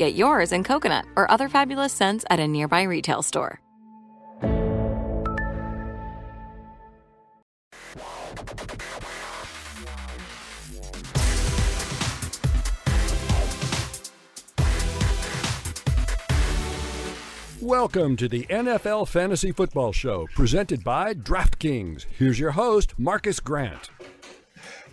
Get yours in coconut or other fabulous scents at a nearby retail store. Welcome to the NFL Fantasy Football Show, presented by DraftKings. Here's your host, Marcus Grant.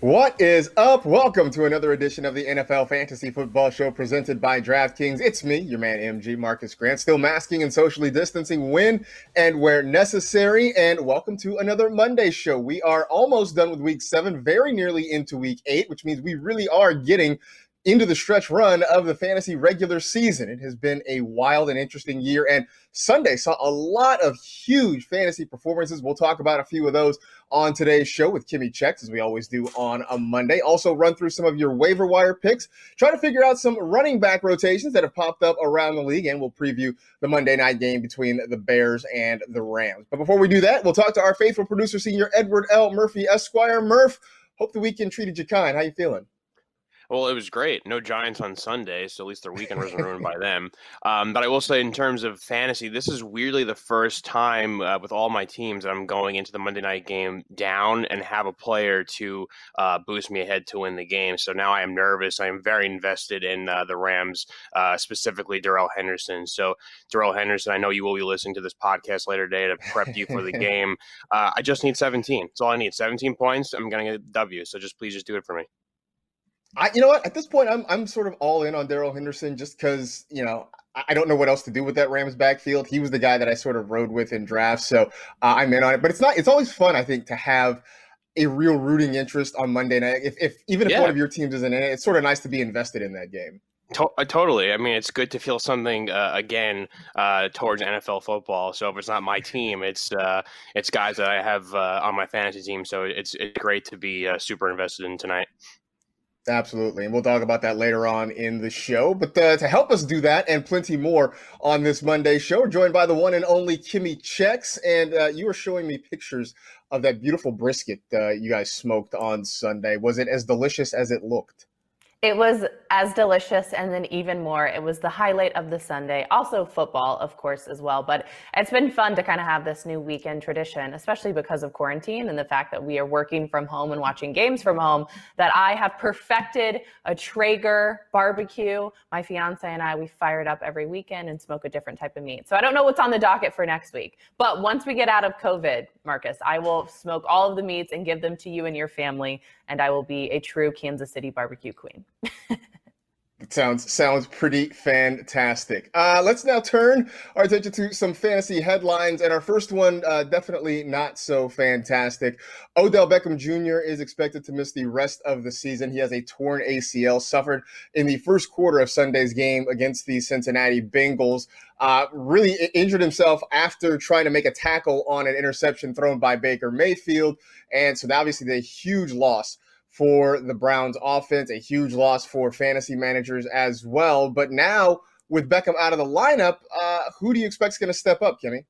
What is up? Welcome to another edition of the NFL Fantasy Football Show presented by DraftKings. It's me, your man MG Marcus Grant, still masking and socially distancing when and where necessary. And welcome to another Monday show. We are almost done with week seven, very nearly into week eight, which means we really are getting into the stretch run of the fantasy regular season. It has been a wild and interesting year, and Sunday saw a lot of huge fantasy performances. We'll talk about a few of those on today's show with Kimmy Chex, as we always do on a Monday. Also, run through some of your waiver wire picks, try to figure out some running back rotations that have popped up around the league, and we'll preview the Monday night game between the Bears and the Rams. But before we do that, we'll talk to our faithful producer, Senior Edward L. Murphy, Esquire. Murph, hope the weekend treated you kind. How you feeling? Well, it was great. No Giants on Sunday, so at least their weekend wasn't ruined by them. Um, but I will say, in terms of fantasy, this is weirdly the first time uh, with all my teams that I'm going into the Monday night game down and have a player to uh, boost me ahead to win the game. So now I am nervous. I am very invested in uh, the Rams, uh, specifically Darrell Henderson. So Darrell Henderson, I know you will be listening to this podcast later today to prep you for the game. Uh, I just need 17. That's all I need. 17 points. I'm going to get a W. So just please just do it for me. I, you know what? At this point, I'm I'm sort of all in on Darrell Henderson just because you know I don't know what else to do with that Rams backfield. He was the guy that I sort of rode with in drafts, so uh, I'm in on it. But it's not. It's always fun, I think, to have a real rooting interest on Monday night. If, if even if Yeah. one of your teams isn't in it, it's sort of nice to be invested in that game. To- uh, totally. I mean, it's good to feel something uh, again uh, towards NFL football. So if it's not my team, it's uh, it's guys that I have uh, on my fantasy team. So it's it's great to be uh, super invested in tonight. Absolutely. And we'll talk about that later on in the show. But uh, to help us do that and plenty more on this Monday show, joined by the one and only Kimmy Chex. And uh, you were showing me pictures of that beautiful brisket uh, you guys smoked on Sunday. Was it as delicious as it looked? It was as delicious and then even more. It was the highlight of the Sunday. Also, football, of course, as well. But it's been fun to kind of have this new weekend tradition, especially because of quarantine and the fact that we are working from home and watching games from home. That I have perfected a Traeger barbecue. My fiance and I, we fire it up every weekend and smoke a different type of meat. So I don't know what's on the docket for next week. But once we get out of COVID, Marcus, I will smoke all of the meats and give them to you and your family. And I will be a true Kansas City barbecue queen. Sounds sounds pretty fantastic. Uh, let's now turn our attention to some fantasy headlines, and our first one uh, definitely not so fantastic. Odell Beckham Jr. is expected to miss the rest of the season. He has a torn ACL suffered in the first quarter of Sunday's game against the Cincinnati Bengals. Uh, really injured himself after trying to make a tackle on an interception thrown by Baker Mayfield, and so obviously a huge loss for the Browns offense, a huge loss for fantasy managers as well. But now with Beckham out of the lineup, uh, who do you expect is going to step up, Kenny?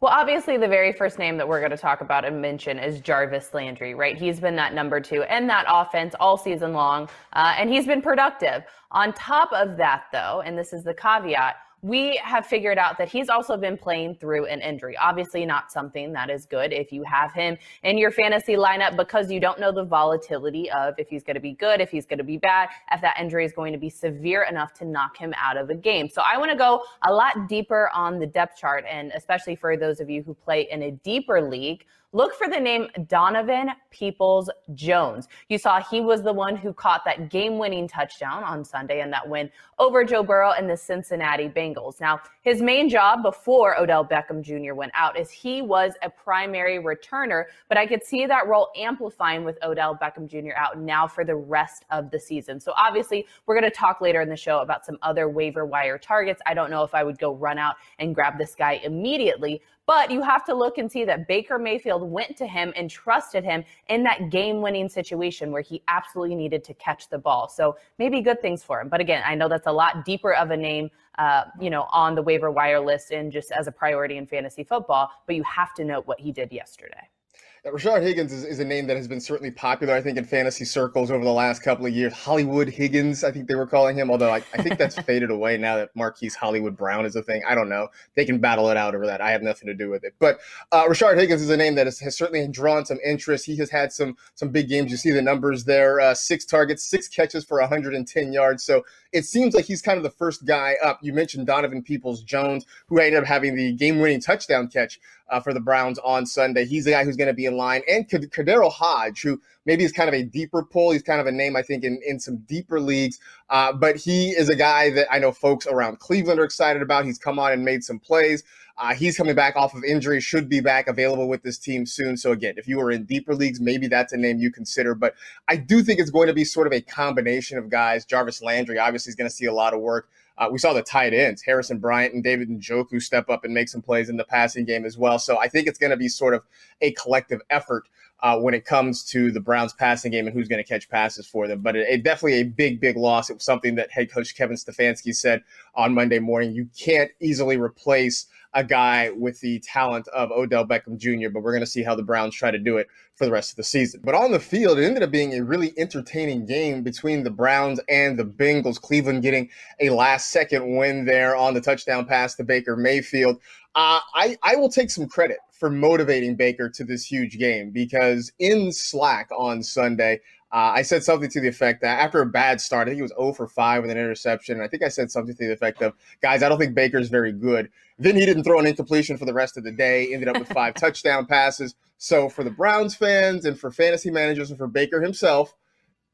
Well, obviously, the very first name that we're going to talk about and mention is Jarvis Landry, right? He's been that number two in that offense all season long, uh, and he's been productive. On top of that, though, and this is the caveat, we have figured out that he's also been playing through an injury. Obviously, not something that is good if you have him in your fantasy lineup because you don't know the volatility of if he's going to be good, if he's going to be bad, if that injury is going to be severe enough to knock him out of the game. So I want to go a lot deeper on the depth chart, and especially for those of you who play in a deeper league look for the name Donovan Peoples Jones. You saw he was the one who caught that game winning touchdown on Sunday and that win over Joe Burrow and the Cincinnati Bengals. Now, his main job before Odell Beckham Jr. went out is he was a primary returner, but I could see that role amplifying with Odell Beckham Jr. out now for the rest of the season. So obviously, we're going to talk later in the show about some other waiver wire targets. I don't know if I would go run out and grab this guy immediately, but you have to look and see that Baker Mayfield went to him and trusted him in that game winning situation where he absolutely needed to catch the ball. So maybe good things for him. But again, I know that's a lot deeper of a name, uh, you know, on the waiver wire list and just as a priority in fantasy football. But you have to note what he did yesterday. Rashard Higgins is, is, a name that has been certainly popular, I think, in fantasy circles over the last couple of years. Hollywood Higgins, I think they were calling him, although I, I think that's faded away now that Marquise Hollywood Brown is a thing. I don't know. They can battle it out over that. I have nothing to do with it. But uh, Rashard Higgins is a name that has, has, certainly drawn some interest. He has had some some big games. You see the numbers there: uh, six targets, six catches for 110 yards. So it seems like he's kind of the first guy up. You mentioned Donovan Peoples Jones, who ended up having the game-winning touchdown catch uh, for the Browns on Sunday. He's the guy who's going to be in line, and KhaDarel Hodge, who maybe is kind of a deeper pull. He's kind of a name I think in in some deeper leagues, uh, but he is a guy that I know folks around Cleveland are excited about. He's come on and made some plays. Uh, he's coming back off of injury, should be back available with this team soon. So, again, if you are in deeper leagues, maybe that's a name you consider. But I do think it's going to be sort of a combination of guys. Jarvis Landry obviously is going to see a lot of work. Uh, we saw the tight ends, Harrison Bryant and David Njoku, step up and make some plays in the passing game as well. So I think it's going to be sort of a collective effort uh, when it comes to the Browns passing game and who's going to catch passes for them. But it, it, definitely a big, big loss. It was something that head coach Kevin Stefanski said on Monday morning. You can't easily replace a guy with the talent of Odell Beckham Jr., but we're going to see how the Browns try to do it for the rest of the season. But on the field, it ended up being a really entertaining game between the Browns and the Bengals. Cleveland getting a last second win there on the touchdown pass to Baker Mayfield. Uh, I, I will take some credit for motivating Baker to this huge game because in Slack on Sunday, uh, I said something to the effect that after a bad start, I think he was 0 for 5 with an interception. I think I said something to the effect of, guys, I don't think Baker's very good. Then he didn't throw an incompletion for the rest of the day, ended up with five touchdown passes. So for the Browns fans and for fantasy managers and for Baker himself,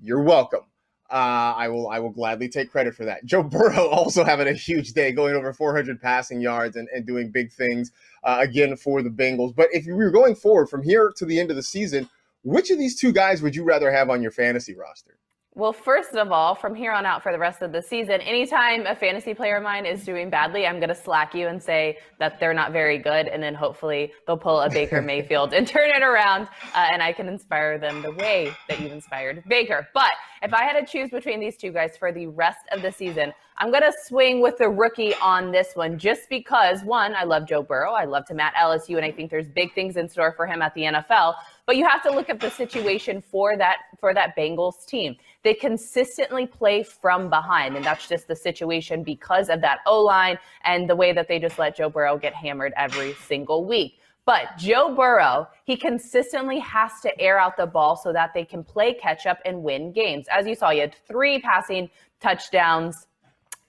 you're welcome. Uh, I will I will gladly take credit for that. Joe Burrow also having a huge day, going over 400 passing yards and, and doing big things uh, again for the Bengals. But if we were going forward from here to the end of the season, which of these two guys would you rather have on your fantasy roster? Well, first of all, from here on out for the rest of the season, anytime a fantasy player of mine is doing badly, I'm going to slack you and say that they're not very good. And then hopefully they'll pull a Baker Mayfield and turn it around. Uh, and I can inspire them the way that you've inspired Baker. But if I had to choose between these two guys for the rest of the season, I'm going to swing with the rookie on this one just because, one, I love Joe Burrow. I love him at LSU, and I think there's big things in store for him at the NFL. But you have to look at the situation for that for that Bengals team. They consistently play from behind, and that's just the situation because of that O line and the way that they just let Joe Burrow get hammered every single week. But Joe Burrow, he consistently has to air out the ball so that they can play catch up and win games. As you saw, he had three passing touchdowns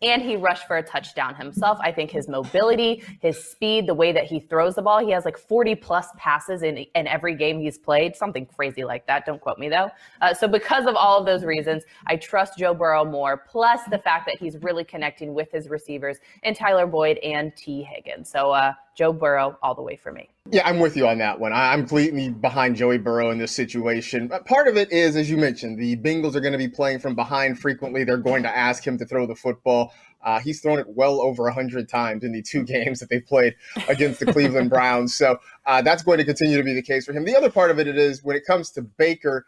and he rushed for a touchdown himself. I think his mobility, his speed, the way that he throws the ball, he has like 40 plus passes in, in every game he's played, something crazy like that. Don't quote me though. Uh, so, because of all of those reasons, I trust Joe Burrow more, plus the fact that he's really connecting with his receivers and Tyler Boyd and Tee Higgins. So, uh, Joe Burrow all the way for me. Yeah, I'm with you on that one. I'm completely behind Joey Burrow in this situation. Part of it is, as you mentioned, the Bengals are going to be playing from behind frequently. They're going to ask him to throw the football. Uh, he's thrown it well over 100 times in the two games that they've played against the Cleveland Browns. So uh, that's going to continue to be the case for him. The other part of it is when it comes to Baker,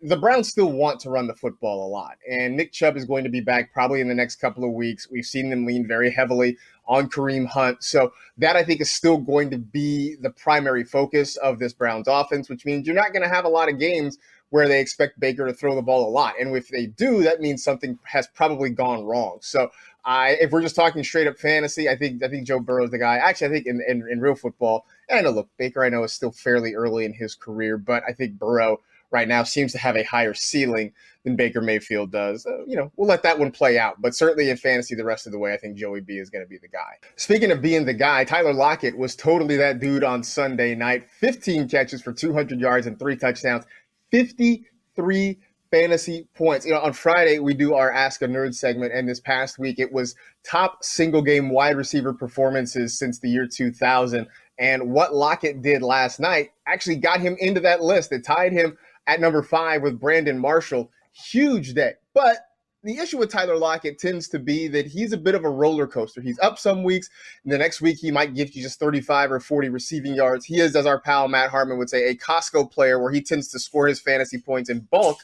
the Browns still want to run the football a lot. And Nick Chubb is going to be back probably in the next couple of weeks. We've seen them lean very heavily on Kareem Hunt. So that I think is still going to be the primary focus of this Browns offense, which means you're not going to have a lot of games where they expect Baker to throw the ball a lot. And if they do, that means something has probably gone wrong. So I, if we're just talking straight up fantasy, I think I think Joe Burrow is the guy. Actually, I think in, in, in real football, and I know look, Baker I know is still fairly early in his career, but I think Burrow right now seems to have a higher ceiling than Baker Mayfield does. Uh, you know, we'll let that one play out. But certainly in fantasy, the rest of the way, I think Joey B is going to be the guy. Speaking of being the guy, Tyler Lockett was totally that dude on Sunday night. 15 catches for 200 yards and three touchdowns, 53 fantasy points. You know, on Friday we do our Ask a Nerd segment, and this past week it was top single game wide receiver performances since the year 2000. And what Lockett did last night actually got him into that list. It tied him at number five with Brandon Marshall. Huge day. But the issue with Tyler Lockett tends to be that he's a bit of a roller coaster. He's up some weeks, and the next week he might give you just 35 or 40 receiving yards. He is, as our pal Matt Harmon would say, a Costco player where he tends to score his fantasy points in bulk.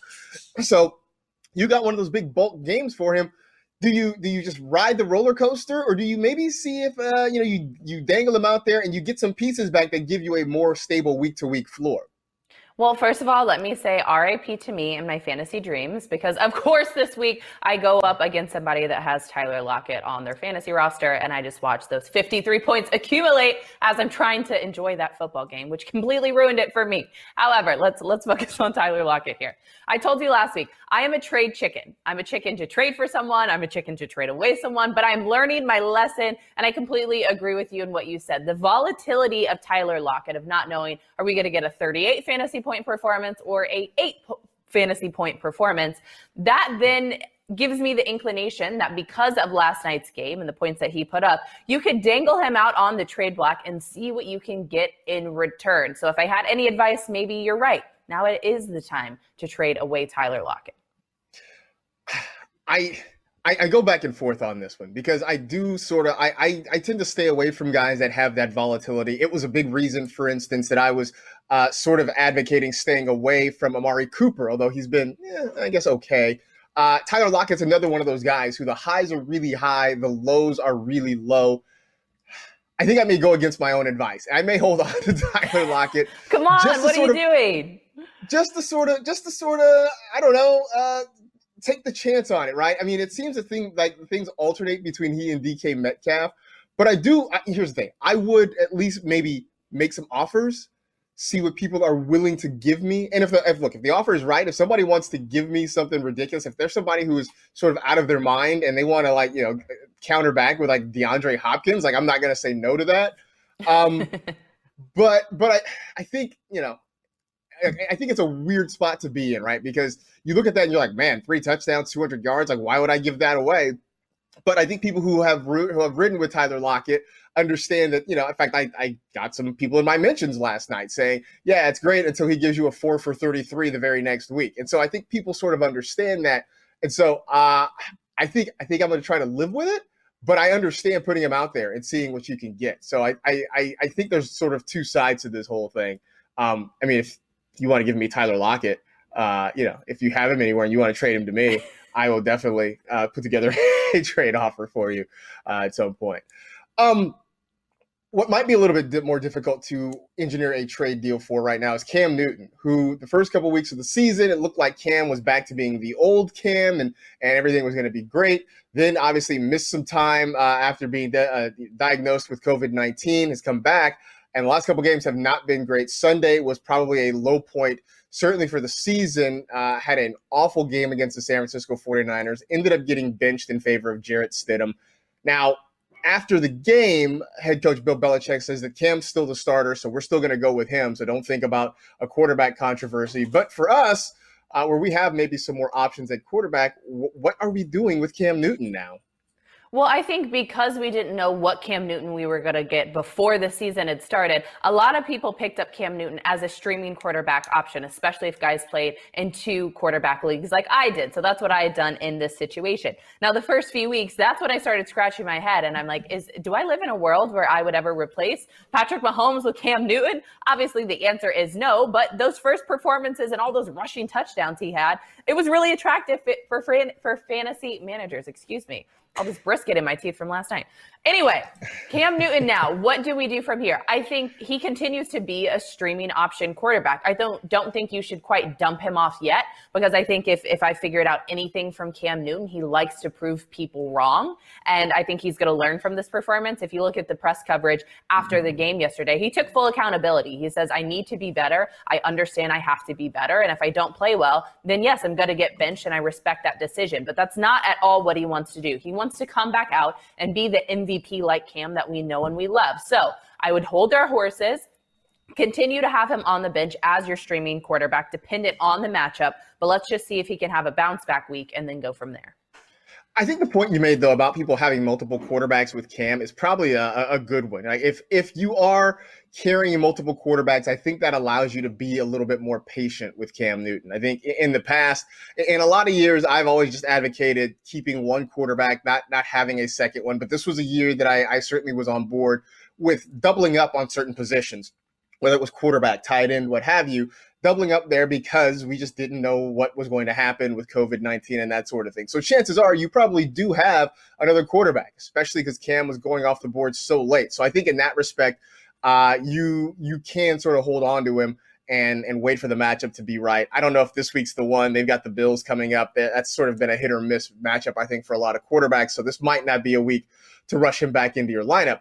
So you got one of those big bulk games for him. Do you do you just ride the roller coaster, or do you maybe see if uh, you know you you dangle him out there and you get some pieces back that give you a more stable week to week floor? Well, first of all, let me say RIP to me and my fantasy dreams because, of course, this week I go up against somebody that has Tyler Lockett on their fantasy roster, and I just watch those 53 points accumulate as I'm trying to enjoy that football game, which completely ruined it for me. However, let's let's focus on Tyler Lockett here. I told you last week I am a trade chicken. I'm a chicken to trade for someone. I'm a chicken to trade away someone, but I'm learning my lesson, and I completely agree with you in what you said. The volatility of Tyler Lockett of not knowing are we going to get a 38 fantasy point performance or a eight fantasy point performance, that then gives me the inclination that because of last night's game and the points that he put up, you could dangle him out on the trade block and see what you can get in return. So if I had any advice, maybe you're right. Now it is the time to trade away Tyler Lockett. I I, I, go back and forth on this one because I do sort of I, I, I tend to stay away from guys that have that volatility. It was a big reason, for instance, that I was uh, sort of advocating staying away from Amari Cooper, although he's been eh, I guess okay. Uh, Tyler Lockett's another one of those guys who the highs are really high, the lows are really low. I think I may go against my own advice. I may hold on to Tyler Lockett. Come on, what are you of, doing? Just to sort of, just to sort of, I don't know, uh, take the chance on it, right? I mean, it seems a thing like things alternate between he and DK Metcalf, but I do. I, here's the thing: I would at least maybe make some offers, see what people are willing to give me, and if, the, if look, if the offer is right, if somebody wants to give me something ridiculous, if there's somebody who is sort of out of their mind and they want to like you know counter back with like DeAndre Hopkins, like I'm not going to say no to that. Um, but but I I think you know I think it's a weird spot to be in, right? Because you look at that and you're like, man, three touchdowns, 200 yards. Like, why would I give that away? But I think people who have who have ridden with Tyler Lockett understand that, you know, in fact, I, I got some people in my mentions last night saying, yeah, it's great until he gives you a four for 33 the very next week. And so I think people sort of understand that. And so uh, I think I think I'm going to try to live with it but I understand putting him out there and seeing what you can get. So I, I, I think there's sort of two sides to this whole thing. Um, I mean, if you want to give me Tyler Lockett, uh, you know, if you have him anywhere and you want to trade him to me, I will definitely uh, put together a trade offer for you uh, at some point. Um, what might be a little bit more difficult to engineer a trade deal for right now is Cam Newton, who the first couple of weeks of the season, it looked like Cam was back to being the old Cam and, and everything was going to be great. Then obviously missed some time uh, after being uh, diagnosed with COVID 19, has come back. And the last couple games have not been great. Sunday was probably a low point, certainly for the season. Uh, had an awful game against the San Francisco 49ers, ended up getting benched in favor of Jarrett Stidham. Now, after the game, head coach Bill Belichick says that Cam's still the starter, so we're still going to go with him. So don't think about a quarterback controversy. But for us, uh, where we have maybe some more options at quarterback, w- what are we doing with Cam Newton now? Well, I think because we didn't know what Cam Newton we were going to get before the season had started, a lot of people picked up Cam Newton as a streaming quarterback option, especially if guys played in two quarterback leagues like I did. So that's what I had done in this situation. Now, the first few weeks, that's when I started scratching my head and I'm like, is do I live in a world where I would ever replace Patrick Mahomes with Cam Newton? Obviously, the answer is no, but those first performances and all those rushing touchdowns he had, it was really attractive for for fantasy managers, excuse me all this brisket in my teeth from last night. Anyway, Cam Newton now, what do we do from here? I think he continues to be a streaming option quarterback. I don't don't think you should quite dump him off yet because I think if if I figured out anything from Cam Newton, he likes to prove people wrong and I think he's going to learn from this performance. If you look at the press coverage after the mm-hmm. game yesterday, he took full accountability. He says I need to be better. I understand I have to be better and if I don't play well, then yes, I'm going to get benched and I respect that decision. But that's not at all what he wants to do. He wants to come back out and be the MVP MVP like Cam that we know and we love. So I would hold our horses, continue to have him on the bench as your streaming quarterback, dependent on the matchup. But let's just see if he can have a bounce back week and then go from there. I think the point you made though about people having multiple quarterbacks with Cam is probably a, a good one. Like if if you are carrying multiple quarterbacks, I think that allows you to be a little bit more patient with Cam Newton. I think in the past, in a lot of years, I've always just advocated keeping one quarterback, not not having a second one. But this was a year that I, I certainly was on board with doubling up on certain positions, whether it was quarterback, tight end, what have you doubling up there because we just didn't know what was going to happen with COVID 19 and that sort of thing. So chances are you probably do have another quarterback, especially because Cam was going off the board so late. So I think in that respect, uh, you you can sort of hold on to him and and wait for the matchup to be right. I don't know if this week's the one. They've got the Bills coming up. That's sort of been a hit or miss matchup, I think, for a lot of quarterbacks. So this might not be a week to rush him back into your lineup.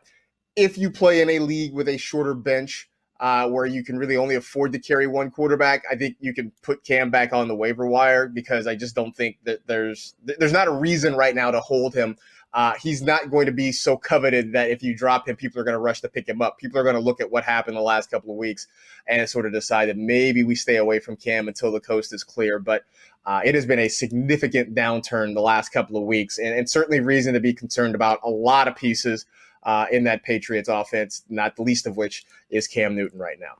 If you play in a league with a shorter bench, uh, where you can really only afford to carry one quarterback, I think you can put Cam back on the waiver wire because I just don't think that there's there's not a reason right now to hold him. Uh, he's not going to be so coveted that if you drop him, people are going to rush to pick him up. People are going to look at what happened the last couple of weeks and sort of decide that maybe we stay away from Cam until the coast is clear. But uh, it has been a significant downturn the last couple of weeks, and, and certainly reason to be concerned about a lot of pieces uh, in that Patriots offense, not the least of which is Cam Newton right now.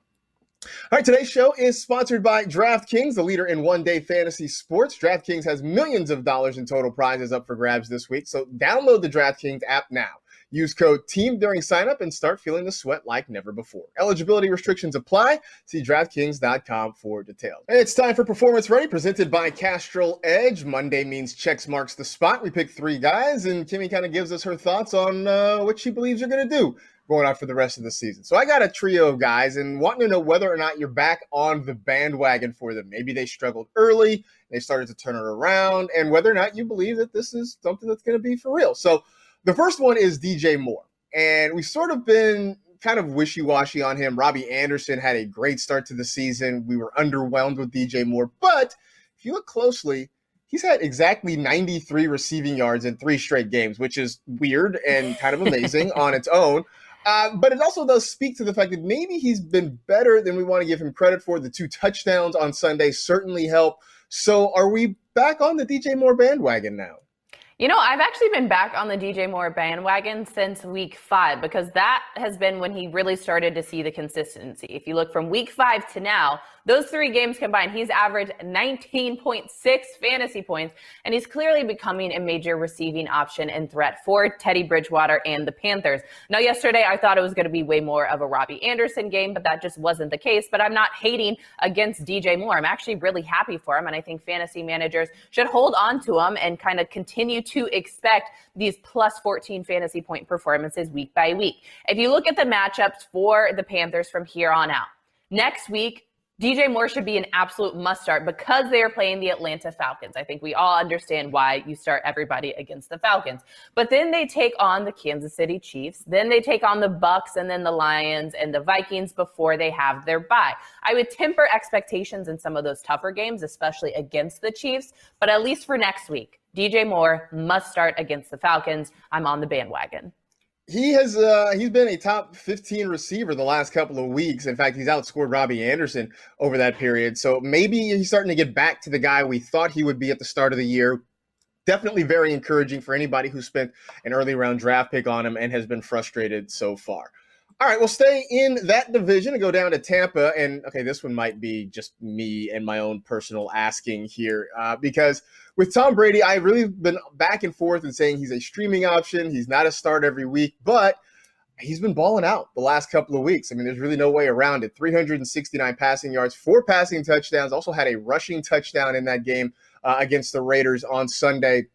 All right, today's show is sponsored by DraftKings, the leader in one day fantasy sports. DraftKings has millions of dollars in total prizes up for grabs this week, so download the DraftKings app now. Use code TEAM during signup and start feeling the sweat like never before. Eligibility restrictions apply. See DraftKings.com for details. And it's time for Performance Ready, presented by Castrol Edge. Monday means Chex marks the spot. We pick three guys, and Kimmy kind of gives us her thoughts on uh, what she believes you're going to do going on for the rest of the season. So I got a trio of guys and wanting to know whether or not you're back on the bandwagon for them. Maybe they struggled early, they started to turn it around, and whether or not you believe that this is something that's going to be for real. So the first one is DJ Moore. And we've sort of been kind of wishy washy on him. Robbie Anderson had a great start to the season. We were underwhelmed with DJ Moore. But if you look closely, he's had exactly 93 receiving yards in three straight games, which is weird and kind of amazing on its own. Uh, but it also does speak to the fact that maybe he's been better than we want to give him credit for. The two touchdowns on Sunday certainly help. So are we back on the DJ Moore bandwagon now? You know, I've actually been back on the DJ Moore bandwagon since week five because that has been when he really started to see the consistency. If you look from week five to now, those three games combined, he's averaged 19.6 fantasy points, and he's clearly becoming a major receiving option and threat for Teddy Bridgewater and the Panthers. Now, yesterday, I thought it was going to be way more of a Robbie Anderson game, but that just wasn't the case. But I'm not hating against DJ Moore. I'm actually really happy for him, and I think fantasy managers should hold on to him and kind of continue to expect these plus 14 fantasy point performances week by week. If you look at the matchups for the Panthers from here on out, next week, DJ Moore should be an absolute must start because they are playing the Atlanta Falcons. I think we all understand why you start everybody against the Falcons. But then they take on the Kansas City Chiefs, then they take on the Bucs and then the Lions and the Vikings before they have their bye. I would temper expectations in some of those tougher games, especially against the Chiefs, but at least for next week, DJ Moore must start against the Falcons. I'm on the bandwagon he has uh, he's been a top 15 receiver the last couple of weeks. In fact, he's outscored Robbie Anderson over that period. So maybe he's starting to get back to the guy we thought he would be at the start of the year. Definitely very encouraging for anybody who spent an early round draft pick on him and has been frustrated so far. All right, we'll stay in that division and go down to Tampa. And okay, this one might be just me and my own personal asking here uh, because with Tom Brady, I've really been back and forth and saying he's a streaming option. He's not a start every week, but he's been balling out the last couple of weeks. I mean, there's really no way around it. 369 passing yards, four passing touchdowns, also had a rushing touchdown in that game uh, against the Raiders on Sunday.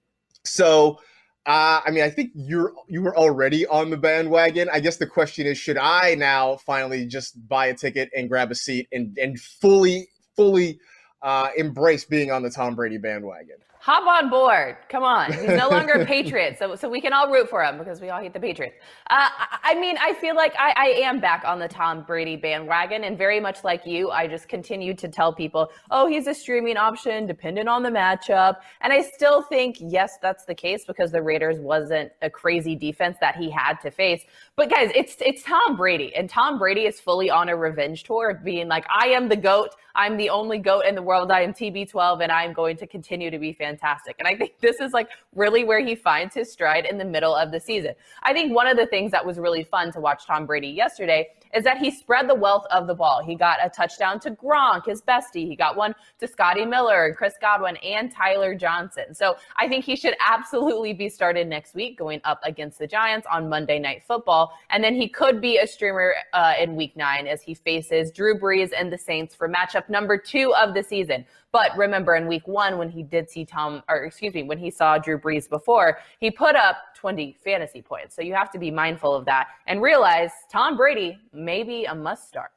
So, uh, I mean, I think you're you were already on the bandwagon. I guess the question is, should I now finally just buy a ticket and grab a seat and and fully fully uh, embrace being on the Tom Brady bandwagon? Hop on board. Come on. He's no longer a Patriot. So, so we can all root for him because we all hate the Patriots. Uh, I mean, I feel like I, I am back on the Tom Brady bandwagon. And very much like you, I just continue to tell people, oh, he's a streaming option dependent on the matchup. And I still think, yes, that's the case because the Raiders wasn't a crazy defense that he had to face. But guys, it's, it's Tom Brady. And Tom Brady is fully on a revenge tour of being like, I am the GOAT. I'm the only GOAT in the world. I am TB12 and I'm going to continue to be fantastic. And I think this is like really where he finds his stride in the middle of the season. I think one of the things that was really fun to watch Tom Brady yesterday is that he spread the wealth of the ball. He got a touchdown to Gronk, his bestie. He got one to Scotty Miller and Chris Godwin and Tyler Johnson. So I think he should absolutely be started next week going up against the Giants on Monday Night Football. And then he could be a streamer uh, in week nine as he faces Drew Brees and the Saints for matchup number two of the season. But remember, in week one, when he did see Tom, or excuse me, when he saw Drew Brees before, he put up 20 fantasy points. So you have to be mindful of that and realize Tom Brady may be a must start.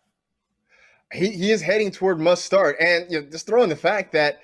He, he is heading toward must start. And you know, just throw in the fact that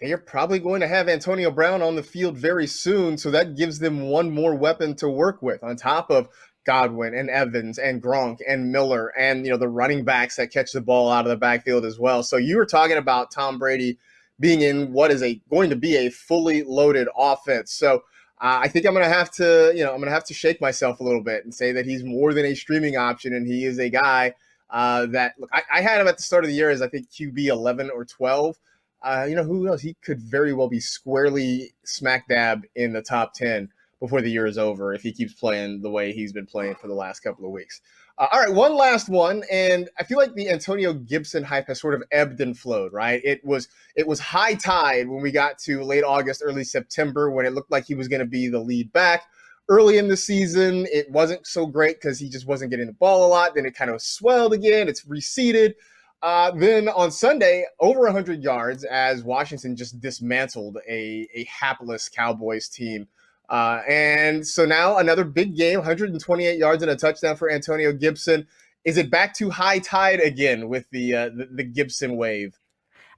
they are probably going to have Antonio Brown on the field very soon. So that gives them one more weapon to work with on top of Godwin and Evans and Gronk and Miller and you know the running backs that catch the ball out of the backfield as well. So you were talking about Tom Brady being in what is a going to be a fully loaded offense. So uh, I think I'm going to have to, you know, I'm going to have to shake myself a little bit and say that he's more than a streaming option, and he is a guy uh, that look. I, I, had him at the start of the year as I think QB 11 or 12. Uh, you know, who knows? He could very well be squarely smack dab in the top 10 before the year is over if he keeps playing the way he's been playing for the last couple of weeks. Uh, all right, one last one, and I feel like the Antonio Gibson hype has sort of ebbed and flowed. Right? It was it was high tide when we got to late August, early September, when it looked like he was going to be the lead back. Early in the season, it wasn't so great because he just wasn't getting the ball a lot. Then it kind of swelled again. It's receded. Uh, then on Sunday, over 100 yards as Washington just dismantled a, a hapless Cowboys team. Uh, and so now another big game, 128 yards and a touchdown for Antonio Gibson. Is it back to high tide again with the uh, the, the Gibson wave?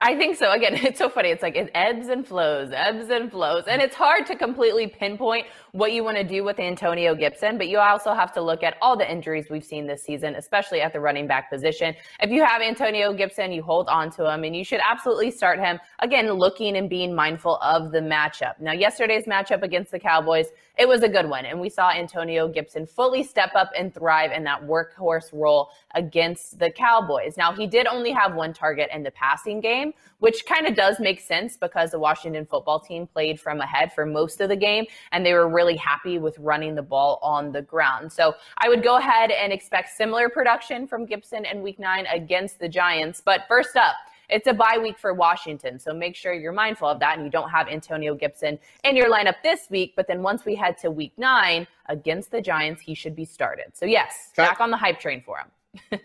I think so. Again, it's so funny. It's like it ebbs and flows, ebbs and flows. And it's hard to completely pinpoint what you want to do with Antonio Gibson, but you also have to look at all the injuries we've seen this season, especially at the running back position. If you have Antonio Gibson, you hold on to him and you should absolutely start him. Again, looking and being mindful of the matchup. Now, yesterday's matchup against the Cowboys, it was a good one. And we saw Antonio Gibson fully step up and thrive in that workhorse role against the Cowboys. Now, he did only have one target in the passing game which kind of does make sense because the Washington football team played from ahead for most of the game and they were really happy with running the ball on the ground. So I would go ahead and expect similar production from Gibson in week nine against the Giants. But first up, it's a bye week for Washington, so make sure you're mindful of that and you don't have Antonio Gibson in your lineup this week. But then once we head to week nine against the Giants, he should be started. So, yes, back on the hype train for him.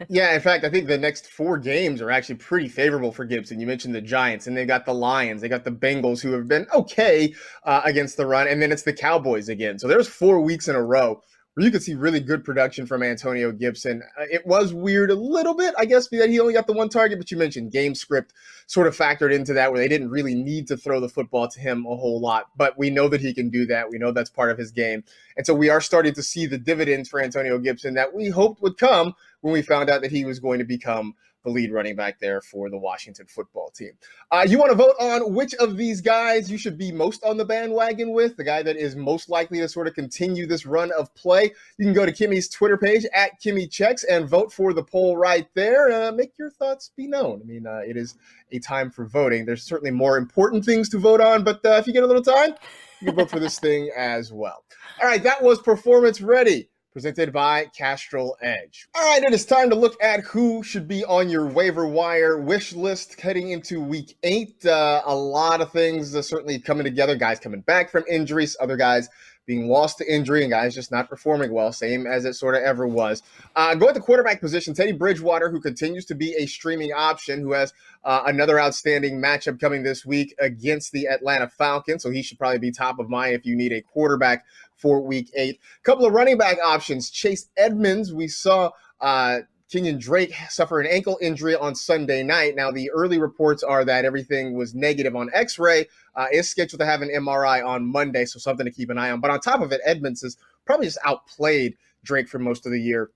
Yeah, in fact, I think the next four games are actually pretty favorable for Gibson. You mentioned the Giants, and they got the Lions, they got the Bengals, who have been okay uh, against the run, and then it's the Cowboys again. So there's four weeks in a row you could see really good production from Antonio Gibson. Uh, it was weird a little bit, I guess, that he only got the one target, but you mentioned game script sort of factored into that where they didn't really need to throw the football to him a whole lot. But we know that he can do that. We know that's part of his game. And so we are starting to see the dividends for Antonio Gibson that we hoped would come when we found out that he was going to become the lead running back there for the Washington football team. Uh, you want to vote on which of these guys you should be most on the bandwagon with, the guy that is most likely to sort of continue this run of play. You can go to Kimmy's Twitter page at Kimmy Chex and vote for the poll right there. Uh, make your thoughts be known. I mean, uh, it is a time for voting. There's certainly more important things to vote on, but uh, if you get a little time, you can vote for this thing as well. All right, that was performance ready presented by Castrol Edge. All right, it is time to look at who should be on your waiver wire wish list heading into week eight. Uh, a lot of things uh, certainly coming together. Guys coming back from injuries, other guys being lost to injury, and guys just not performing well, same as it sort of ever was. Uh, the quarterback position. Teddy Bridgewater, who continues to be a streaming option, who has uh, another outstanding matchup coming this week against the Atlanta Falcons. So he should probably be top of mind if you need a quarterback for week eight. A couple of running back options. Chase Edmonds, we saw uh, Kenyan Drake suffer an ankle injury on Sunday night. Now, the early reports are that everything was negative on x ray. Uh, is scheduled to have an MRI on Monday, so something to keep an eye on. But on top of it, Edmonds has probably just outplayed Drake for most of the year.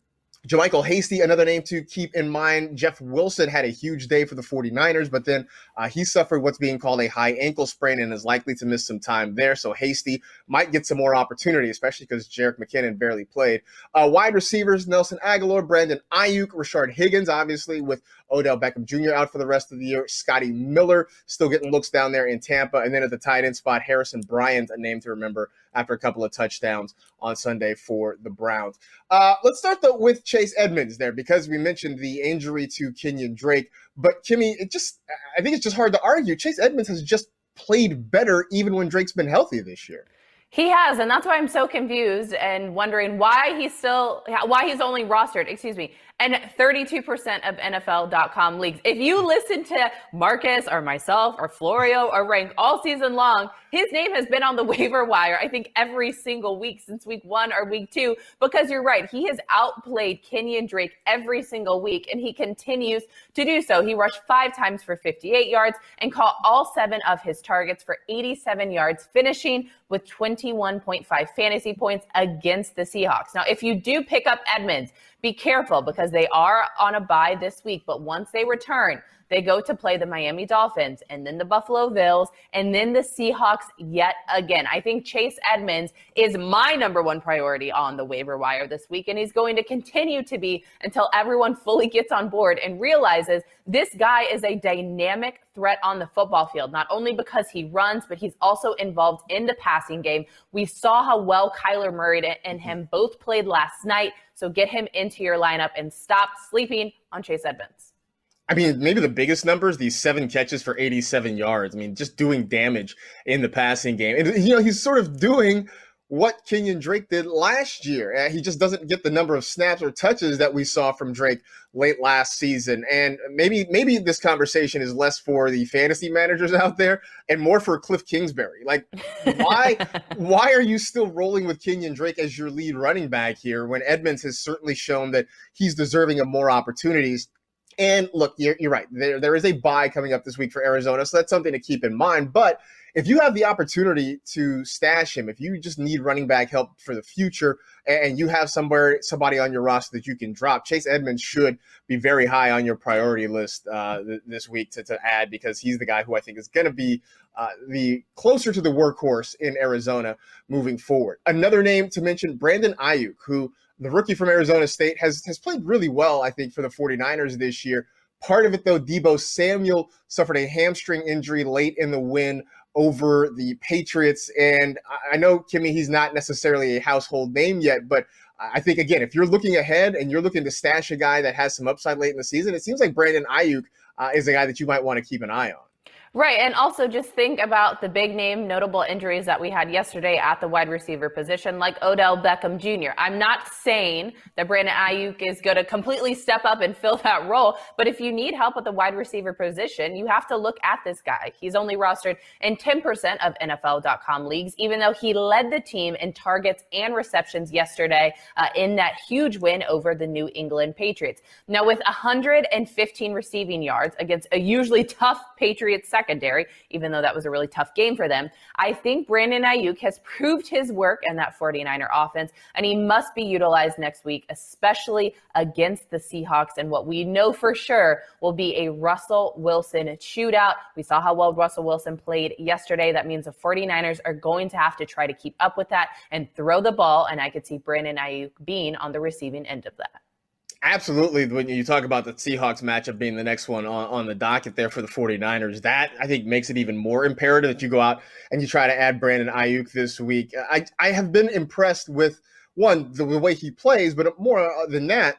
JaMycal Hasty, another name to keep in mind. Jeff Wilson had a huge day for the 49ers, but then uh, he suffered what's being called a high ankle sprain and is likely to miss some time there. So Hasty might get some more opportunity, especially because Jerick McKinnon barely played. Uh, wide receivers, Nelson Agholor, Brandon Aiyuk, Rashard Higgins, obviously with Odell Beckham Jr. out for the rest of the year. Scotty Miller still getting looks down there in Tampa. And then at the tight end spot, Harrison Bryant, a name to remember after a couple of touchdowns on Sunday for the Browns. Uh, let's start though with Chase Edmonds there because we mentioned the injury to Kenyan Drake. But Kimmy, it just I think it's just hard to argue. Chase Edmonds has just played better even when Drake's been healthy this year. He has, and that's why I'm so confused and wondering why he's still why he's only rostered, excuse me, and 32% of NFL.com leagues. If you listen to Marcus or myself or Florio or Rank all season long, his name has been on the waiver wire, I think, every single week since week one or week two, because you're right. He has outplayed Kenyan Drake every single week, and he continues to do so. He rushed five times for 58 yards and caught all seven of his targets for 87 yards, finishing with 21.5 fantasy points against the Seahawks. Now, if you do pick up Edmonds, be careful because they are on a bye this week, but once they return, they go to play the Miami Dolphins and then the Buffalo Bills and then the Seahawks yet again. I think Chase Edmonds is my number one priority on the waiver wire this week, and he's going to continue to be until everyone fully gets on board and realizes this guy is a dynamic threat on the football field, not only because he runs, but he's also involved in the passing game. We saw how well Kyler Murray and him both played last night. So get him into your lineup and stop sleeping on Chase Edmonds. I mean, maybe the biggest numbers, these seven catches for 87 yards. I mean, just doing damage in the passing game. And, you know, he's sort of doing what Kenyan Drake did last year. He just doesn't get the number of snaps or touches that we saw from Drake late last season. And maybe maybe this conversation is less for the fantasy managers out there and more for Cliff Kingsbury. Like, why why are you still rolling with Kenyan Drake as your lead running back here when Edmonds has certainly shown that he's deserving of more opportunities? And look, you're, you're right. There, there is a bye coming up this week for Arizona, so that's something to keep in mind. But if you have the opportunity to stash him, if you just need running back help for the future, and you have somewhere somebody on your roster that you can drop, Chase Edmonds should be very high on your priority list uh, th- this week to, to add because he's the guy who I think is going to be uh, the closer to the workhorse in Arizona moving forward. Another name to mention, Brandon Aiyuk, who the rookie from Arizona State has has played really well, I think, for the 49ers this year. Part of it, though, Deebo Samuel suffered a hamstring injury late in the win over the Patriots. And I know, Kimmy, he's not necessarily a household name yet, but I think, again, if you're looking ahead and you're looking to stash a guy that has some upside late in the season, it seems like Brandon Aiyuk uh, is a guy that you might want to keep an eye on. Right. And also just think about the big name notable injuries that we had yesterday at the wide receiver position, like Odell Beckham Jr. I'm not saying that Brandon Aiyuk is going to completely step up and fill that role, but if you need help at the wide receiver position, you have to look at this guy. He's only rostered in 10% of NFL.com leagues, even though he led the team in targets and receptions yesterday uh, in that huge win over the New England Patriots. Now, with 115 receiving yards against a usually tough Patriots secondary, secondary, even though that was a really tough game for them. I think Brandon Aiyuk has proved his work in that 49er offense, and he must be utilized next week, especially against the Seahawks and what we know for sure will be a Russell Wilson shootout. We saw how well Russell Wilson played yesterday. That means the 49ers are going to have to try to keep up with that and throw the ball, and I could see Brandon Aiyuk being on the receiving end of that. Absolutely. When you talk about the Seahawks matchup being the next one on, on the docket there for the 49ers, that I think makes it even more imperative that you go out and you try to add Brandon Aiyuk this week. I, I have been impressed with one, the, the way he plays, but more uh, than that,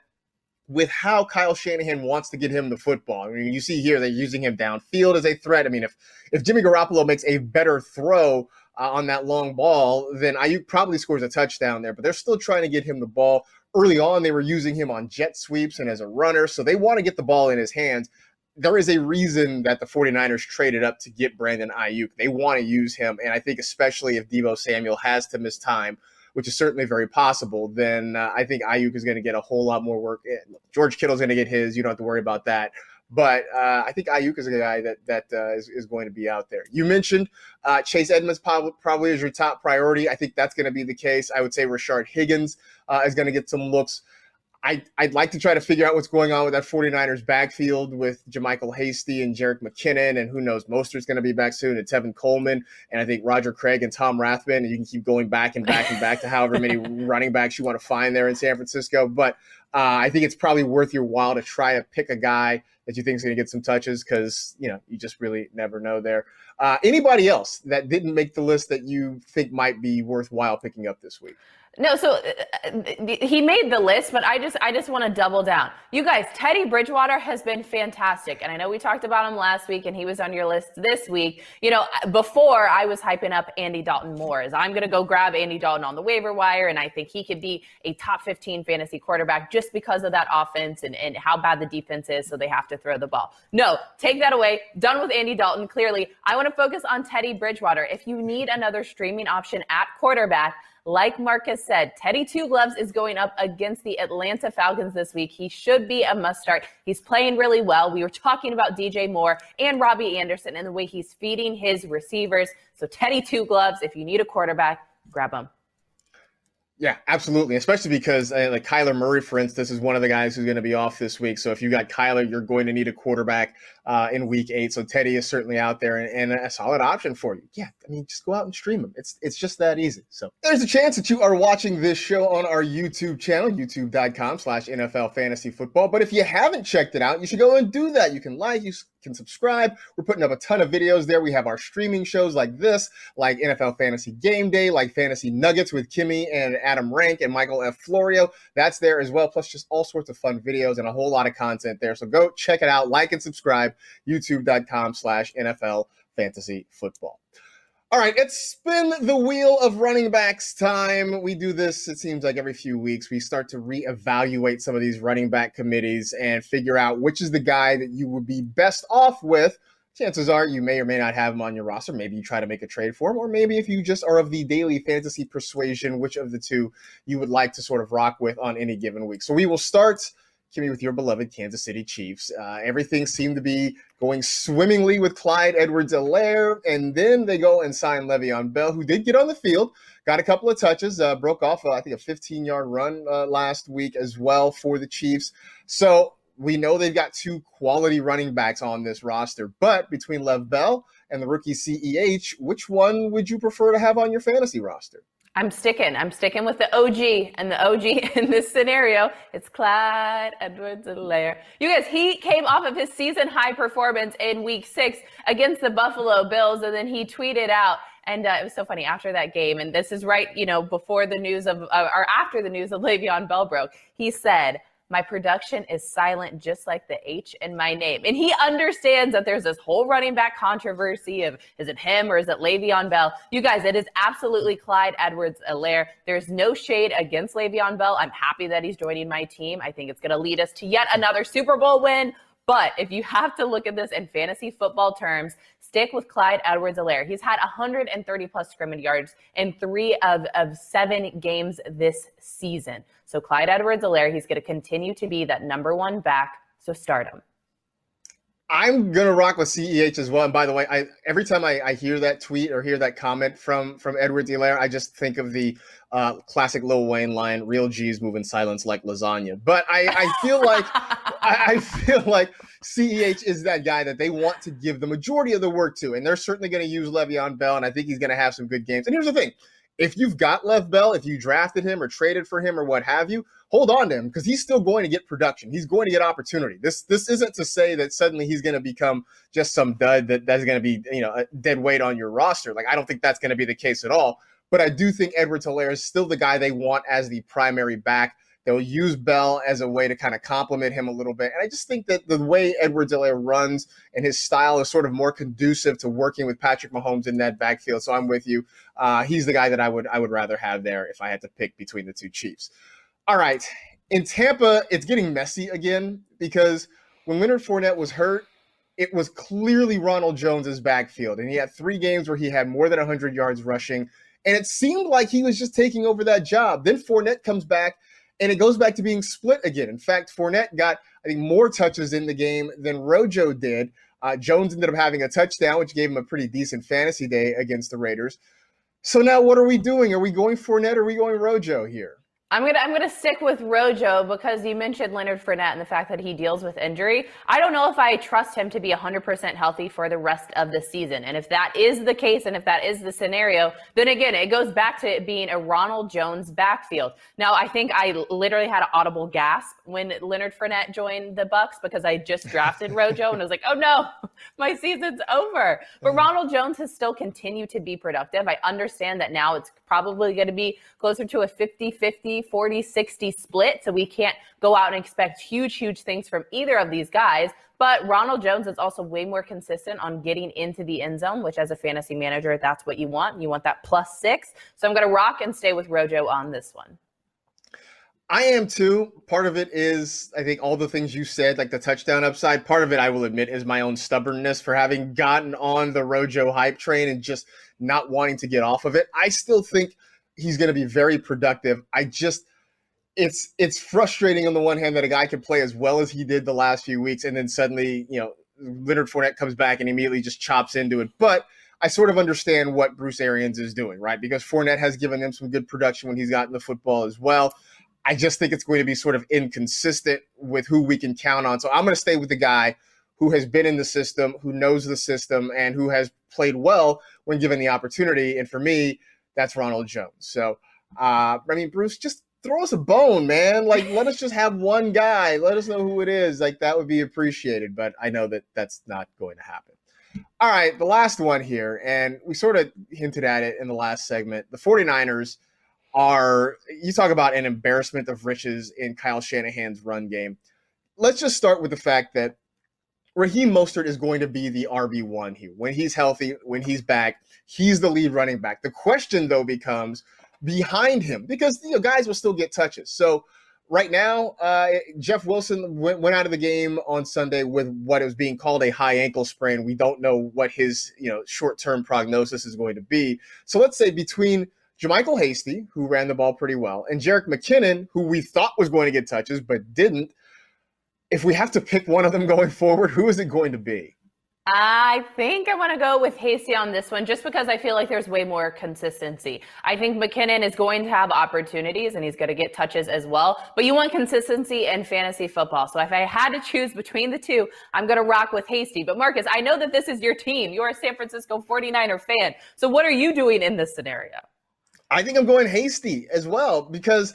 with how Kyle Shanahan wants to get him the football. I mean, you see here they're using him downfield as a threat. I mean, if if Jimmy Garoppolo makes a better throw uh, on that long ball, then Aiyuk probably scores a touchdown there. But they're still trying to get him the ball early on they were using him on jet sweeps and as a runner so they want to get the ball in his hands there is a reason that the 49ers traded up to get Brandon Aiyuk. They want to use him. And I think, especially if Deebo Samuel has to miss time, which is certainly very possible, then uh, I think Aiyuk is going to get a whole lot more work. George Kittle's going to get his. You don't have to worry about that. But uh, I think Aiyuk is a guy that that uh, is, is going to be out there. You mentioned uh, Chase Edmonds probably, probably is your top priority. I think that's going to be the case. I would say Rashard Higgins uh, is going to get some looks. I, I'd like to try to figure out what's going on with that 49ers backfield with JaMycal Hasty and Jerick McKinnon, and who knows, Mostert's going to be back soon, and Tevin Coleman, and I think Roger Craig and Tom Rathman, and you can keep going back and back and back to however many running backs you want to find there in San Francisco. But uh, I think it's probably worth your while to try to pick a guy that you think is going to get some touches because, you know, you just really never know there. Uh, anybody else that didn't make the list that you think might be worthwhile picking up this week? No, so uh, uh, he made the list, but I just I just want to double down. You guys, Teddy Bridgewater has been fantastic, and I know we talked about him last week, and he was on your list this week. You know, before I was hyping up Andy Dalton more, as I'm going to go grab Andy Dalton on the waiver wire, and I think he could be a top 15 fantasy quarterback just because of that offense and, and how bad the defense is, so they have to throw the ball. No, take that away. Done with Andy Dalton. Clearly, I want to focus on Teddy Bridgewater. If you need another streaming option at quarterback. Like Marcus said, Teddy Two Gloves is going up against the Atlanta Falcons this week. He should be a must start. He's playing really well. We were talking about DJ Moore and Robbie Anderson and the way he's feeding his receivers. So, Teddy Two Gloves, if you need a quarterback, grab him. Yeah, absolutely. Especially because uh, like Kyler Murray, for instance, is one of the guys who's going to be off this week. So if you got Kyler, you're going to need a quarterback uh, in Week Eight. So Teddy is certainly out there and, and, a solid option for you. Yeah, I mean, just go out and stream him. It's it's just that easy. So there's a chance that you are watching this show on our YouTube channel, YouTube.com/slash NFL Fantasy Football. But if you haven't checked it out, you should go and do that. You can like, you can subscribe. We're putting up a ton of videos there. We have our streaming shows like this, like NFL Fantasy Game Day, like Fantasy Nuggets with Kimmy and Adam Rank and Michael F. Florio. That's there as well, plus just all sorts of fun videos and a whole lot of content there. So go check it out, like and subscribe, youtube.com slash NFL Fantasy Football. All right, it's spin the wheel of running backs time. We do this, it seems like every few weeks. We start to reevaluate some of these running back committees and figure out which is the guy that you would be best off with. Chances are you may or may not have him on your roster. Maybe you try to make a trade for him, or maybe if you just are of the daily fantasy persuasion, which of the two you would like to sort of rock with on any given week. So we will start Kimmy, with your beloved Kansas City Chiefs. Uh, everything seemed to be going swimmingly with Clyde Edwards-Helaire, and then they go and sign Le'Veon Bell, who did get on the field, got a couple of touches, uh, broke off, uh, I think, a 15 yard run uh, last week as well for the Chiefs. So we know they've got two quality running backs on this roster, but between Lev Bell and the rookie CEH, which one would you prefer to have on your fantasy roster? I'm sticking. I'm sticking with the OG, and the OG in this scenario, it's Clyde Edwards-Helaire. You guys, he came off of his season high performance in Week Six against the Buffalo Bills, and then he tweeted out, and uh, it was so funny after that game, and this is right, you know, before the news of, uh, or after the news of Le'Veon Bell broke. He said, my production is silent, just like the H in my name. And he understands that there's this whole running back controversy of is it him or is it Le'Veon Bell? You guys, it is absolutely Clyde Edwards Helaire. There's no shade against Le'Veon Bell. I'm happy that he's joining my team. I think it's going to lead us to yet another Super Bowl win. But if you have to look at this in fantasy football terms, stick with Clyde Edwards Helaire. He's had 130 plus scrimmage yards in three of, of seven games this season. So Clyde Edwards Helaire, he's going to continue to be that number one back. So start him. I'm gonna rock with CEH as well. And by the way, I every time I, I hear that tweet or hear that comment from from Edwards Helaire, I just think of the uh, classic Lil Wayne line, "Real G's move in silence like lasagna." But I, I feel like I, I, feel like CEH is that guy that they want to give the majority of the work to, and they're certainly going to use Le'Veon Bell, and I think he's going to have some good games. And here's the thing: if you've got Lev Bell, if you drafted him or traded for him or what have you, hold on to him because he's still going to get production. He's going to get opportunity. This this isn't to say that suddenly he's going to become just some dud that that's going to be you know a dead weight on your roster. Like I don't think that's going to be the case at all. But I do think Edward Helaire is still the guy they want as the primary back. They'll use Bell as a way to kind of complement him a little bit. And I just think that the way Edward Helaire runs and his style is sort of more conducive to working with Patrick Mahomes in that backfield. So I'm with you. Uh, he's the guy that I would I would rather have there if I had to pick between the two Chiefs. All right. In Tampa, it's getting messy again because when Leonard Fournette was hurt, it was clearly Ronald Jones's backfield. And he had three games where he had more than 100 yards rushing. And it seemed like he was just taking over that job. Then Fournette comes back and it goes back to being split again. In fact, Fournette got, I think, more touches in the game than Rojo did. Uh, Jones ended up having a touchdown, which gave him a pretty decent fantasy day against the Raiders. So now what are we doing? Are we going Fournette or are we going Rojo here? I'm gonna I'm gonna stick with Rojo because you mentioned Leonard Fournette and the fact that he deals with injury. I don't know if I trust him to be 100% healthy for the rest of the season. And if that is the case, and if that is the scenario, then again it goes back to it being a Ronald Jones backfield. Now I think I literally had an audible gasp when Leonard Fournette joined the Bucs because I just drafted Rojo and I was like, oh no, my season's over. But mm-hmm. Ronald Jones has still continued to be productive. I understand that now it's probably going to be closer to a 50 50, 40 60 split. So we can't go out and expect huge, huge things from either of these guys. But Ronald Jones is also way more consistent on getting into the end zone, which as a fantasy manager, that's what you want. You want that plus six. So I'm going to rock and stay with Rojo on this one. I am too. Part of it is, I think, all the things you said, like the touchdown upside. Part of it, I will admit, is my own stubbornness for having gotten on the Rojo hype train and just not wanting to get off of it. I still think he's going to be very productive. I just, it's it's frustrating on the one hand that a guy can play as well as he did the last few weeks, and then suddenly, you know, Leonard Fournette comes back and immediately just chops into it. But I sort of understand what Bruce Arians is doing, right? Because Fournette has given him some good production when he's gotten the football as well. I just think it's going to be sort of inconsistent with who we can count on. So I'm going to stay with the guy who has been in the system, who knows the system, and who has played well when given the opportunity. And for me, that's Ronald Jones. So, uh, I mean, Bruce, just throw us a bone, man. Like, let us just have one guy. Let us know who it is. Like, that would be appreciated. But I know that that's not going to happen. All right, the last one here, and we sort of hinted at it in the last segment. The 49ers – are you talk about an embarrassment of riches in Kyle Shanahan's run game. Let's just start with the fact that Raheem Mostert is going to be the RB1 here. When he's healthy, when he's back, he's the lead running back. The question though becomes behind him because you know guys will still get touches. So right now, uh, Jeff Wilson went, went out of the game on Sunday with what is being called a high ankle sprain. We don't know what his you know short term prognosis is going to be. So let's say between JaMycal Hasty, who ran the ball pretty well, and Jerick McKinnon, who we thought was going to get touches but didn't. If we have to pick one of them going forward, who is it going to be? I think I want to go with Hasty on this one just because I feel like there's way more consistency. I think McKinnon is going to have opportunities and he's going to get touches as well, but you want consistency in fantasy football. So if I had to choose between the two, I'm going to rock with Hasty. But Marcus, I know that this is your team. You're a San Francisco 49er fan. So what are you doing in this scenario? I think I'm going Hasty as well because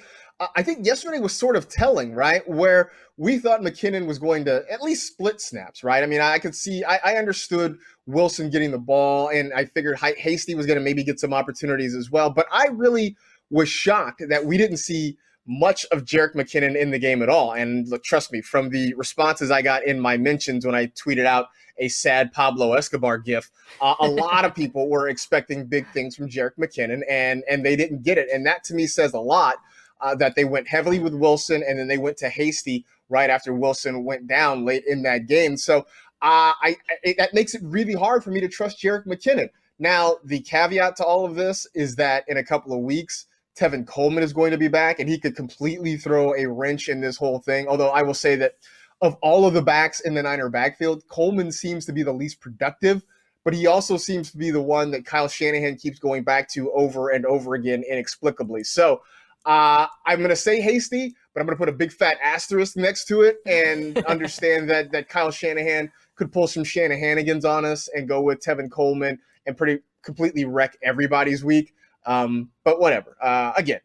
I think yesterday was sort of telling, right? Where we thought McKinnon was going to at least split snaps, right? I mean, I could see, I, I understood Wilson getting the ball, and I figured Hasty was going to maybe get some opportunities as well. But I really was shocked that we didn't see much of Jerick McKinnon in the game at all. And look, trust me, from the responses I got in my mentions when I tweeted out a sad Pablo Escobar gif, uh, a lot of people were expecting big things from Jerick McKinnon, and and they didn't get it. And that to me says a lot uh, that they went heavily with Wilson, and then they went to Hasty right after Wilson went down late in that game. So uh, I it, that makes it really hard for me to trust Jerick McKinnon. Now, the caveat to all of this is that in a couple of weeks, Tevin Coleman is going to be back, and he could completely throw a wrench in this whole thing. Although I will say that of all of the backs in the Niner backfield, Coleman seems to be the least productive, but he also seems to be the one that Kyle Shanahan keeps going back to over and over again inexplicably. So uh, I'm going to say hasty, but I'm going to put a big fat asterisk next to it and understand that that Kyle Shanahan could pull some Shanahanigans on us and go with Tevin Coleman and pretty completely wreck everybody's week. Um, but whatever. Uh, again,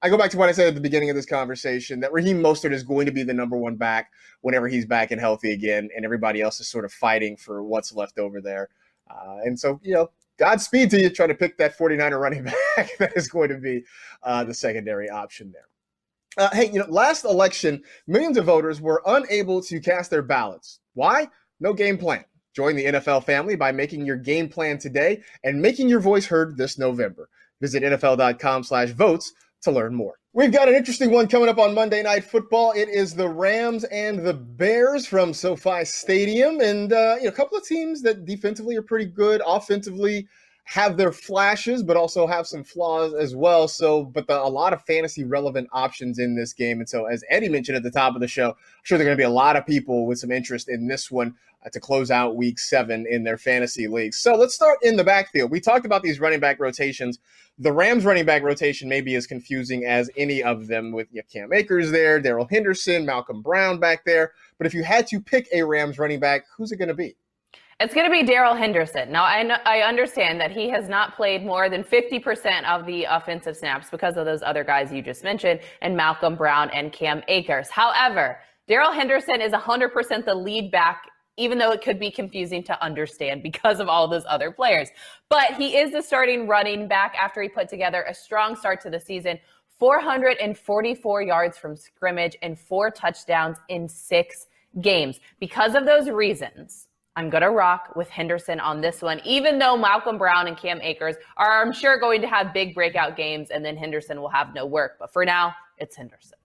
I go back to what I said at the beginning of this conversation that Raheem Mostert is going to be the number one back whenever he's back and healthy again, and everybody else is sort of fighting for what's left over there. Uh, and so, you know, Godspeed to you trying to pick that 49er running back. that is going to be uh, the secondary option there. Uh, hey, you know, last election, millions of voters were unable to cast their ballots. Why? No game plan. Join the NFL family by making your game plan today and making your voice heard this November. Visit NFL.com slash votes to learn more. We've got an interesting one coming up on Monday Night Football. It is the Rams and the Bears from SoFi Stadium, and uh, you know, a couple of teams that defensively are pretty good, offensively have their flashes, but also have some flaws as well. So, but the, a lot of fantasy relevant options in this game. And so, as Eddie mentioned at the top of the show, I'm sure there are going to be a lot of people with some interest in this one Uh, to close out week seven in their fantasy leagues. So, let's start in the backfield. We talked about these running back rotations. The Rams running back rotation may be as confusing as any of them with Cam Akers there, Darrell Henderson, Malcolm Brown back there. But if you had to pick a Rams running back, who's it going to be? It's going to be Darrell Henderson. Now, I, I understand that he has not played more than 50% of the offensive snaps because of those other guys you just mentioned, and Malcolm Brown and Cam Akers. However, Darrell Henderson is 100% the lead back, even though it could be confusing to understand because of all those other players. But he is the starting running back after he put together a strong start to the season 444 yards from scrimmage and four touchdowns in six games. Because of those reasons, I'm going to rock with Henderson on this one, even though Malcolm Brown and Cam Akers are, I'm sure, going to have big breakout games, and then Henderson will have no work. But for now, it's Henderson.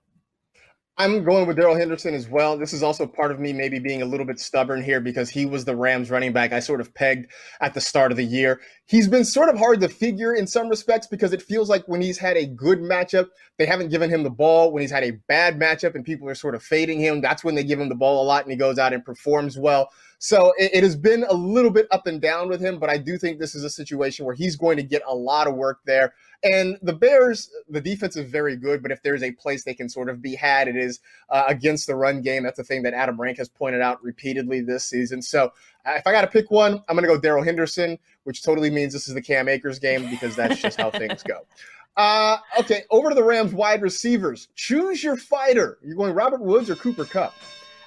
I'm going with Darrell Henderson as well. This is also part of me maybe being a little bit stubborn here because he was the Rams running back I sort of pegged at the start of the year. He's been sort of hard to figure in some respects because it feels like when he's had a good matchup, they haven't given him the ball. When he's had a bad matchup and people are sort of fading him, that's when they give him the ball a lot and he goes out and performs well. So it, it, has been a little bit up and down with him, but I do think this is a situation where he's going to get a lot of work there. And the Bears, the defense is very good, but if there's a place they can sort of be had, it is uh, against the run game. That's the thing that Adam Rank has pointed out repeatedly this season. So uh, if I got to pick one, I'm going to go Darrell Henderson, which totally means this is the Cam Akers game because that's just how things go. Uh, okay, over to the Rams wide receivers. Choose your fighter. You're going Robert Woods or Cooper Kupp?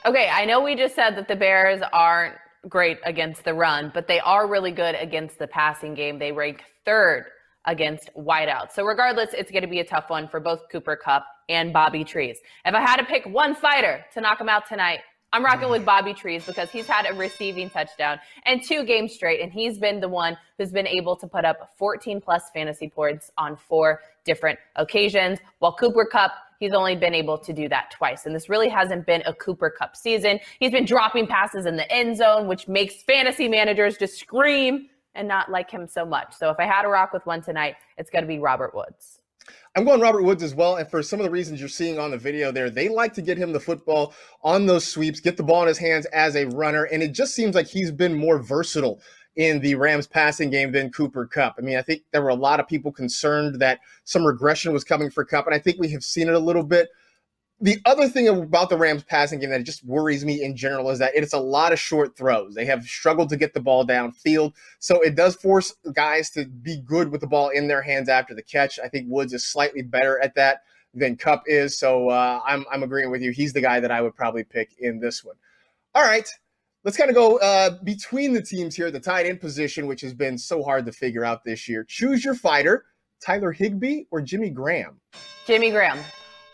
Okay, I know we just said that the Bears aren't great against the run, but they are really good against the passing game. They rank third against wideouts. So regardless, it's going to be a tough one for both Cooper Kupp and Bobby Trees. If I had to pick one fighter to knock him out tonight, I'm rocking with Bobby Trees because he's had a receiving touchdown and two games straight, and he's been the one who's been able to put up 14 plus fantasy points on four different occasions. While Cooper Kupp, He's only been able to do that twice. And this really hasn't been a Cooper Kupp season. He's been dropping passes in the end zone, which makes fantasy managers just scream and not like him so much. So if I had to rock with one tonight, it's going to be Robert Woods. I'm going Robert Woods as well. And for some of the reasons you're seeing on the video there, they like to get him the football on those sweeps, get the ball in his hands as a runner. And it just seems like he's been more versatile in the Rams passing game than Cooper Kupp. I mean, I think there were a lot of people concerned that some regression was coming for Kupp. and I think we have seen it a little bit. The other thing about the Rams passing game that just worries me in general is that it's a lot of short throws. They have struggled to get the ball downfield. So it does force guys to be good with the ball in their hands after the catch. I think Woods is slightly better at that than Kupp is. So uh, I'm, I'm agreeing with you. He's the guy that I would probably pick in this one. All right. Let's kind of go uh, between the teams here, the tight end position, which has been so hard to figure out this year. Choose your fighter, Tyler Higbee or Jimmy Graham? Jimmy Graham,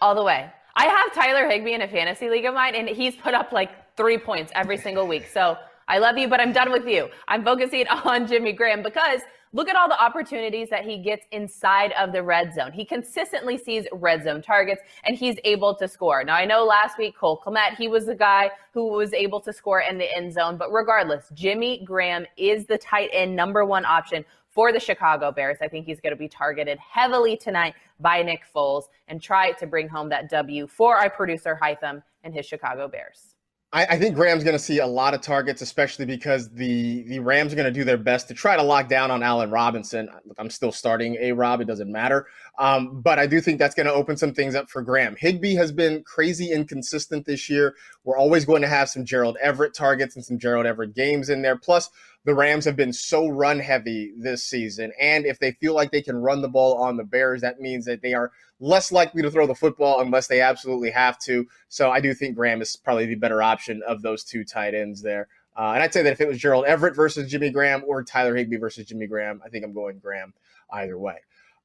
all the way. I have Tyler Higbee in a fantasy league of mine, and he's put up like three points every single week. So I love you, but I'm done with you. I'm focusing on Jimmy Graham because look at all the opportunities that he gets inside of the red zone. He consistently sees red zone targets and he's able to score. Now, I know last week, Cole Kmet, he was the guy who was able to score in the end zone, but regardless, Jimmy Graham is the tight end number one option for the Chicago Bears. I think he's going to be targeted heavily tonight by Nick Foles and try to bring home that W for our producer Hytham and his Chicago Bears. I, think Graham's going to see a lot of targets, especially because the the Rams are going to do their best to try to lock down on Allen Robinson. I'm still starting a Rob; it doesn't matter. Um, but I do think that's going to open some things up for Graham. Higbee has been crazy inconsistent this year. We're always going to have some Gerald Everett targets and some Gerald Everett games in there. Plus, the Rams have been so run heavy this season. And if they feel like they can run the ball on the Bears, that means that they are less likely to throw the football unless they absolutely have to. So I do think Graham is probably the better option of those two tight ends there. Uh, and I'd say that if it was Gerald Everett versus Jimmy Graham or Tyler Higbee versus Jimmy Graham, I think I'm going Graham either way.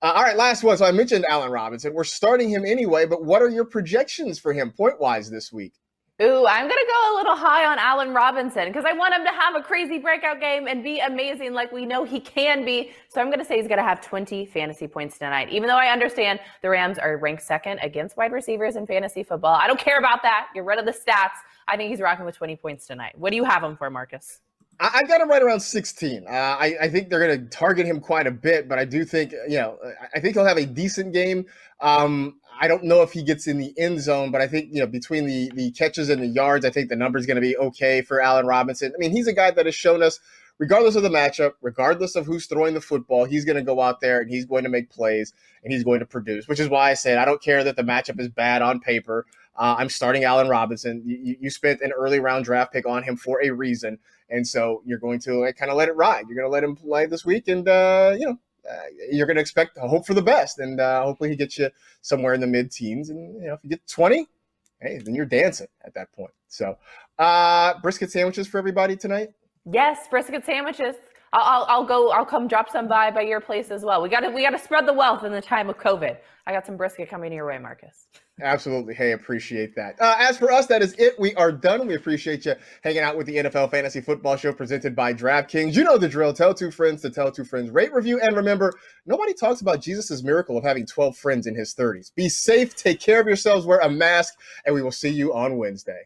Uh, all right, last one. So I mentioned Allen Robinson. We're starting him anyway, but what are your projections for him point wise this week? Ooh, I'm going to go a little high on Allen Robinson because I want him to have a crazy breakout game and be amazing like we know he can be. So I'm going to say he's going to have 20 fantasy points tonight. Even though I understand the Rams are ranked second against wide receivers in fantasy football, I don't care about that. Get rid of the stats. I think he's rocking with 20 points tonight. What do you have him for, Marcus? I, got him right around 16. Uh, I, I, think they're going to target him quite a bit, but I do think, you know, I think he'll have a decent game. Um, I don't know if he gets in the end zone, but I think you know between the the catches and the yards, I think the number is going to be okay for Allen Robinson. I mean, he's a guy that has shown us, regardless of the matchup, regardless of who's throwing the football, he's going to go out there and he's going to make plays and he's going to produce. Which is why I said I don't care that the matchup is bad on paper. Uh, I'm starting Allen Robinson. You, you, spent an early round draft pick on him for a reason, and so you're going to like, kind of let it ride. You're going to let him play this week, and uh, you know you're going to expect hope for the best, and uh, hopefully he gets you somewhere in the mid teens. And you know, if you get 20, hey, then you're dancing at that point. So, uh, brisket sandwiches for everybody tonight. Yes, brisket sandwiches. I'll, I'll, go. I'll come drop some by by your place as well. We got to we got to spread the wealth in the time of COVID. I got some brisket coming your way, Marcus. Absolutely. Hey, appreciate that. Uh, as for us, that is it. We are done. We appreciate you hanging out with the NFL Fantasy Football Show presented by DraftKings. You know the drill. Tell two friends to tell two friends. Rate, review, and remember, nobody talks about Jesus' miracle of having 12 friends in his 30s. Be safe. Take care of yourselves. Wear a mask, and we will see you on Wednesday.